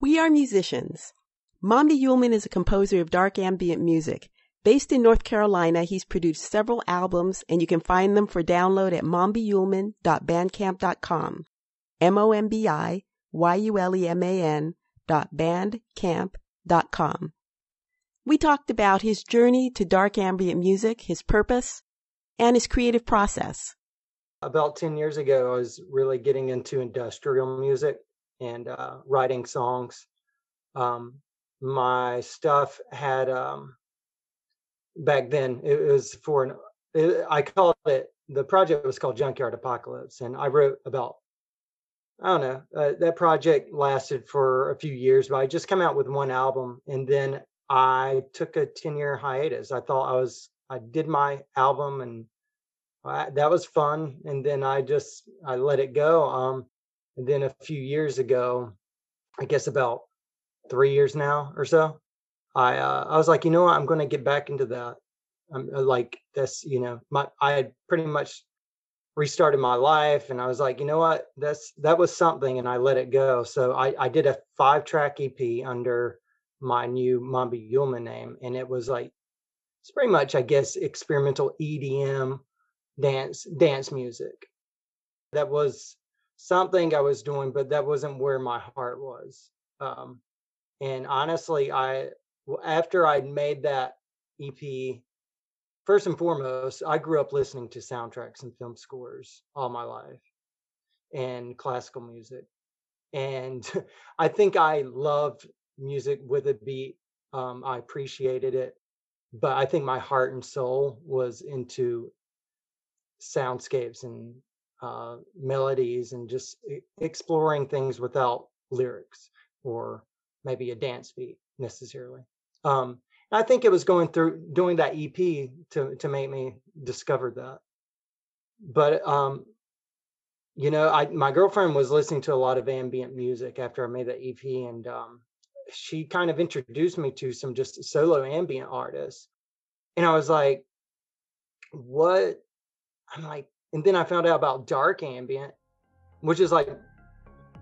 We are musicians. Mombi Yuleman is a composer of dark ambient music. Based in North Carolina, he's produced several albums, and you can find them for download at mombiyuleman.bandcamp.com. M-O-M-B-I-Y-U-L-E-M-A-N dot bandcamp.com. We talked about his journey to dark ambient music, his purpose, and his creative process. About 10 years ago, I was really getting into industrial music and uh, writing songs. Um, my stuff had um, back then it was for an it, I called it the project was called Junkyard Apocalypse, and I wrote about I don't know uh, that project lasted for a few years, but I just come out with one album, and then I took a ten year hiatus. I thought I was I did my album and I, that was fun, and then I just I let it go. Um, and then a few years ago, I guess about three years now or so, I uh, I was like, you know what, I'm going to get back into that. I'm uh, like that's you know my I had pretty much restarted my life, and I was like, you know what, that's that was something, and I let it go. So I I did a five track EP under my new Mombi Yuleman name, and it was like it's pretty much I guess experimental EDM dance dance music. That was something I was doing, but that wasn't where my heart was. Um, and honestly, I after I made that EP, first and foremost, I grew up listening to soundtracks and film scores all my life, and classical music, and I think I loved music with a beat. Um, I appreciated it, but I think my heart and soul was into soundscapes and uh, melodies and just exploring things without lyrics or maybe a dance beat necessarily. Um, I think it was going through doing that EP to to make me discover that. But um, you know, I my girlfriend was listening to a lot of ambient music after I made that EP, and um, she kind of introduced me to some just solo ambient artists, and I was like, "What?" I'm like, and then I found out about dark ambient, which is like,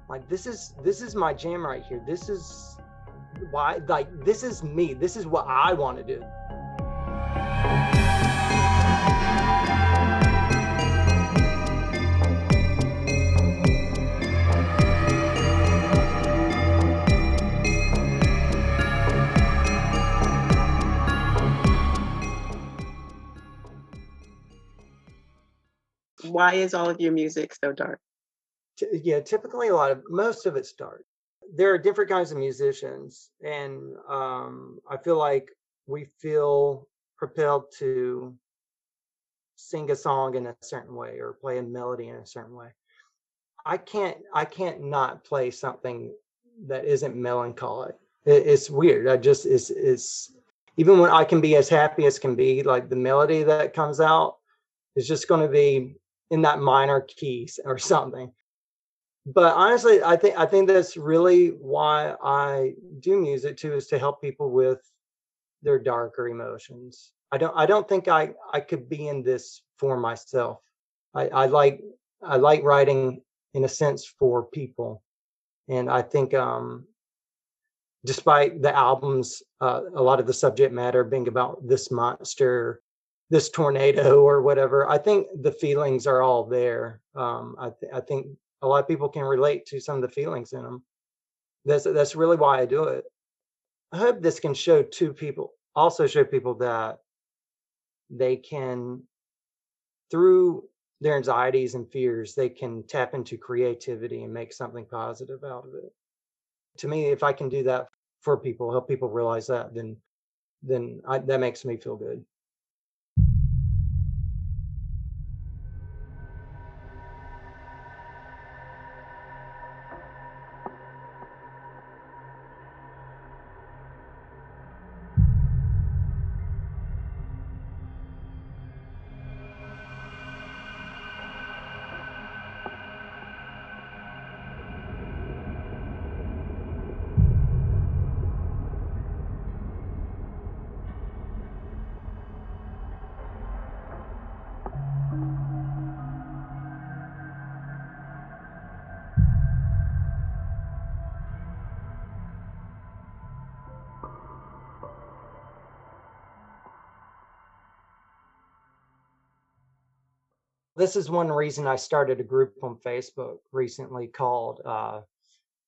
like this is this is my jam right here. This is why like this is me. This is what I want to do. Why is all of your music so dark? Yeah, typically a lot of most of it's dark. There are different kinds of musicians, and um, I feel like we feel propelled to sing a song in a certain way or play a melody in a certain way. I can't I can't not play something that isn't melancholic. It, it's weird. I just it's it's even when I can be as happy as can be, like the melody that comes out is just going to be in that minor keys or something. But honestly i think i think that's really why i do music too is to help people with their darker emotions. I don't i don't think i i could be in this for myself. I i like i like writing in a sense for people. And i think um despite the albums uh, a lot of the subject matter being about this monster this tornado or whatever. I think the feelings are all there. Um, I, th- I think a lot of people can relate to some of the feelings in them. That's that's really why I do it. I hope this can show two people, also show people that they can, through their anxieties and fears, they can tap into creativity and make something positive out of it. To me, if I can do that for people, help people realize that, then then I, that makes me feel good. This is one reason I started a group on Facebook recently called uh,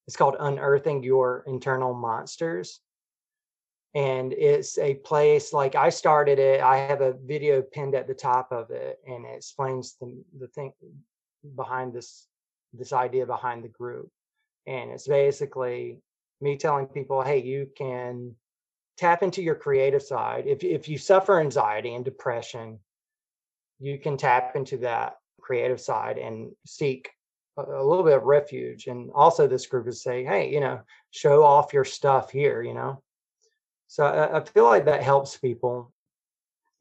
it's called Unearthing Your Internal Monsters. And it's a place like I started it. I have a video pinned at the top of it, and it explains the the thing behind this this idea behind the group. And it's basically me telling people, hey, you can tap into your creative side. If if you suffer anxiety and depression, you can tap into that creative side and seek a, little bit of refuge. And also, this group is saying, hey, you know, show off your stuff here. You know, so I, I feel like that helps people.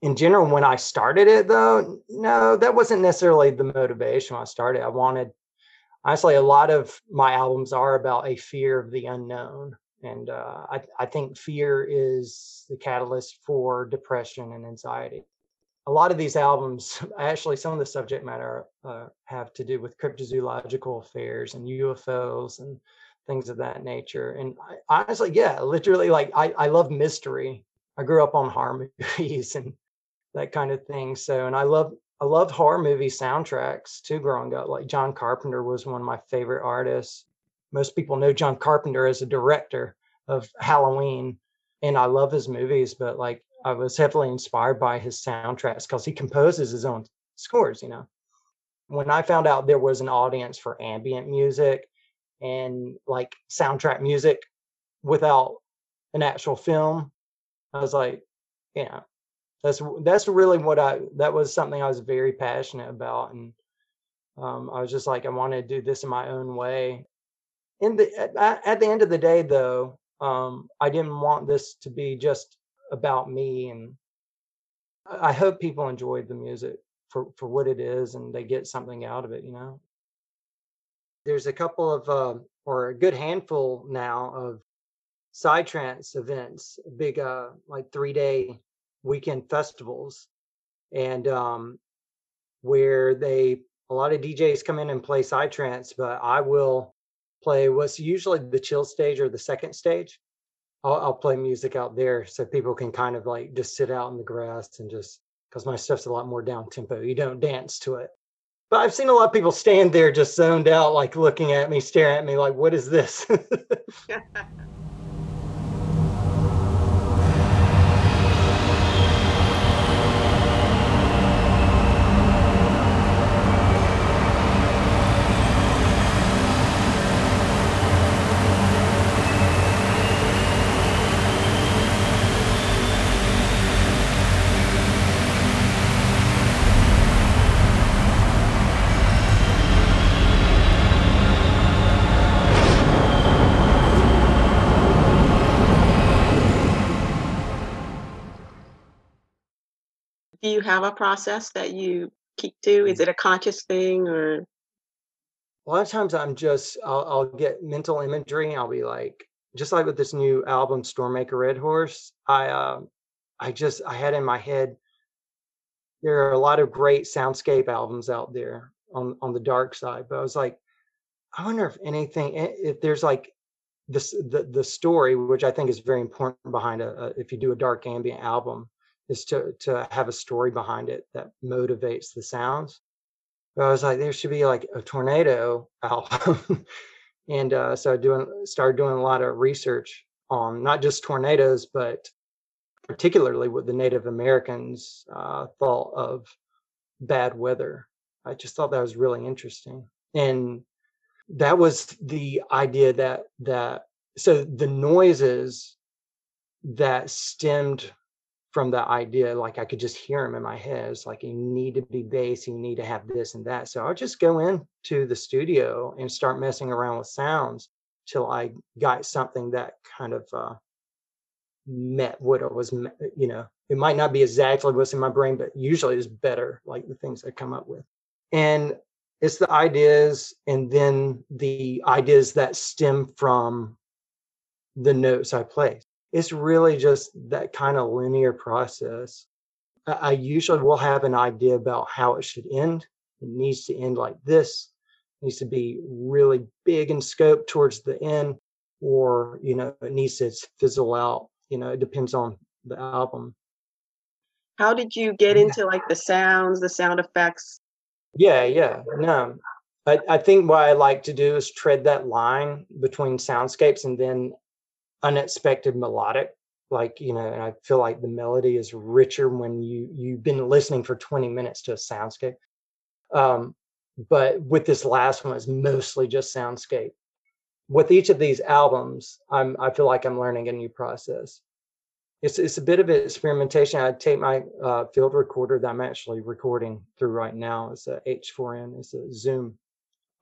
In general, when I started it, though, no, that wasn't necessarily the motivation when I started. I wanted honestly, a lot of my albums are about a fear of the unknown. And uh, I, I think fear is the catalyst for depression and anxiety. A lot of these albums, actually, some of the subject matter uh, have to do with cryptozoological affairs and UFOs and things of that nature. And I, honestly, yeah, literally, like I, I love mystery. I grew up on horror movies and that kind of thing. So, and I love I love horror movie soundtracks too growing up. Like John Carpenter was one of my favorite artists. Most people know John Carpenter as a director of Halloween, and I love his movies, but like I was heavily inspired by his soundtracks because he composes his own scores, you know. When I found out there was an audience for ambient music and like soundtrack music without an actual film, I was like, yeah, that's that's really what I that was something I was very passionate about, and um, I was just like I want to do this in my own way. In the at, at the end of the day, though, um, I didn't want this to be just about me, and I hope people enjoyed the music for for what it is, and they get something out of it. You know, there's a couple of uh, or a good handful now of psytrance events, big uh like three day weekend festivals and um, where they a lot of DJs come in and play psytrance, but I will play what's usually the chill stage or the second stage. I'll, I'll, play music out there so people can kind of like just sit out in the grass and just because my stuff's a lot more down tempo. You don't dance to it. But I've seen a lot of people stand there just zoned out, like looking at me, staring at me, like, what is this? you have a process that you keep to? Is mm. it a conscious thing or? A lot of times I'm just, I'll, I'll get mental imagery. I'll be like, just like with this new album, Stormmaker Red Horse, I, uh, I just, I had in my head, there are a lot of great soundscape albums out there on, on the dark side, but I was like, I wonder if anything, if there's like this, the, the story, which I think is very important behind a, a if you do a dark ambient album, is to to have a story behind it that motivates the sounds. But I was like, there should be like a tornado album, and uh, so I doing started doing a lot of research on not just tornadoes, but particularly what the Native Americans uh, thought of bad weather. I just thought that was really interesting, and that was the idea that that so the noises that stemmed from the idea like i could just hear him in my head. It's like you need to be bass you need to have this and that. So i'll just go into the studio and start messing around with sounds till i got something that kind of uh, met what it was you know it might not be exactly what's in my brain but usually it's better like the things i come up with. And it's the ideas and then the ideas that stem from the notes i play it's really just that kind of linear process. I usually will have an idea about how it should end. It needs to end like this. It needs to be really big in scope towards the end, or you know, it needs to fizzle out. You know, it depends on the album. How did you get into like the sounds, the sound effects? Yeah, yeah. No. I, I think what I like to do is tread that line between soundscapes and then unexpected melodic. Like, you know, and I feel like the melody is richer when you you've been listening for 20 minutes to a soundscape. Um, but with this last one, it's mostly just soundscape. With each of these albums, I'm I feel like I'm learning a new process it's it's a bit of experimentation. I take my uh, field recorder that I'm actually recording through right now. It's a H4n. It's a Zoom.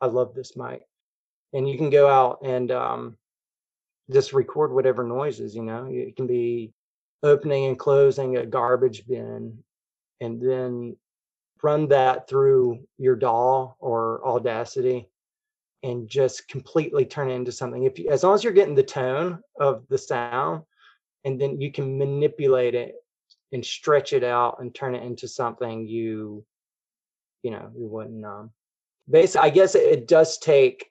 I love this mic, and you can go out and um, just record whatever noises. You know, it can be opening and closing a garbage bin, and then run that through your DAW or Audacity, and just completely turn it into something. If you, as long as you're getting the tone of the sound and then you can manipulate it and stretch it out and turn it into something you you know you wouldn't um basically i guess it, does take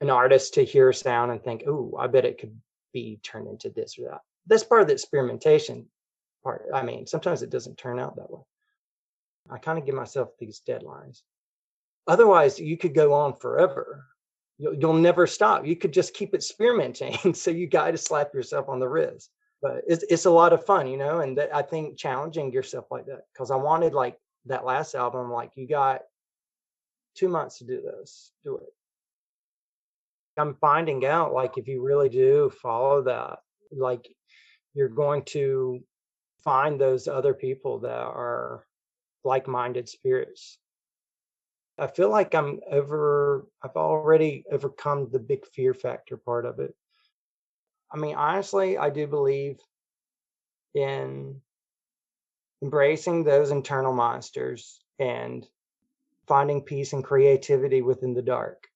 an artist to hear a sound and think oh i bet it could be turned into this or that that's part of the experimentation part i mean sometimes it doesn't turn out that way i kind of give myself these deadlines otherwise you could go on forever you'll, you'll never stop. You could just keep experimenting. so you got to slap yourself on the wrist. But it's it's a lot of fun, you know. And that, I think challenging yourself like that because I wanted like that last album. Like you got two months to do this. Do it. I'm finding out like if you really do follow that, like you're going to find those other people that are like-minded spirits I feel like I'm over, I've already overcome the big fear factor part of it. I mean, honestly, I do believe in embracing those internal monsters and finding peace and creativity within the dark.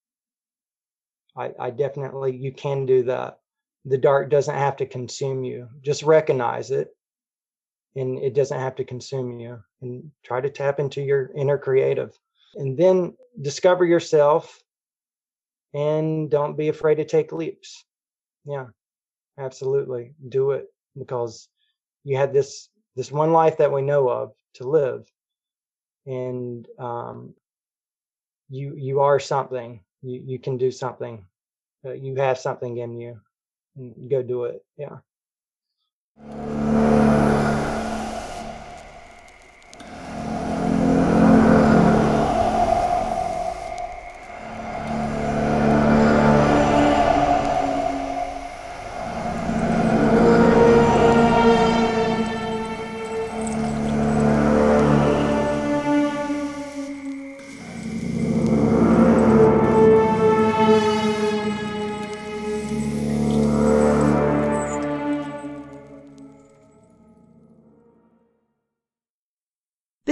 I, I definitely, you can do that. The dark doesn't have to consume you. Just recognize it and it doesn't have to consume you and try to tap into your inner creative and then discover yourself and don't be afraid to take leaps yeah absolutely do it because you had this this one life that we know of to live and um, you you are something you you can do something uh, you have something in you go do it yeah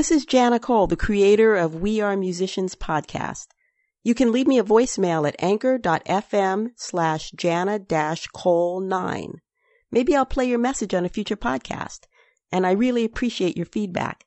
This is Jana Cole, the creator of We Are Musicians podcast. You can leave me a voicemail at anchor.fm slash Jana Cole 9. Maybe I'll play your message on a future podcast, and I really appreciate your feedback.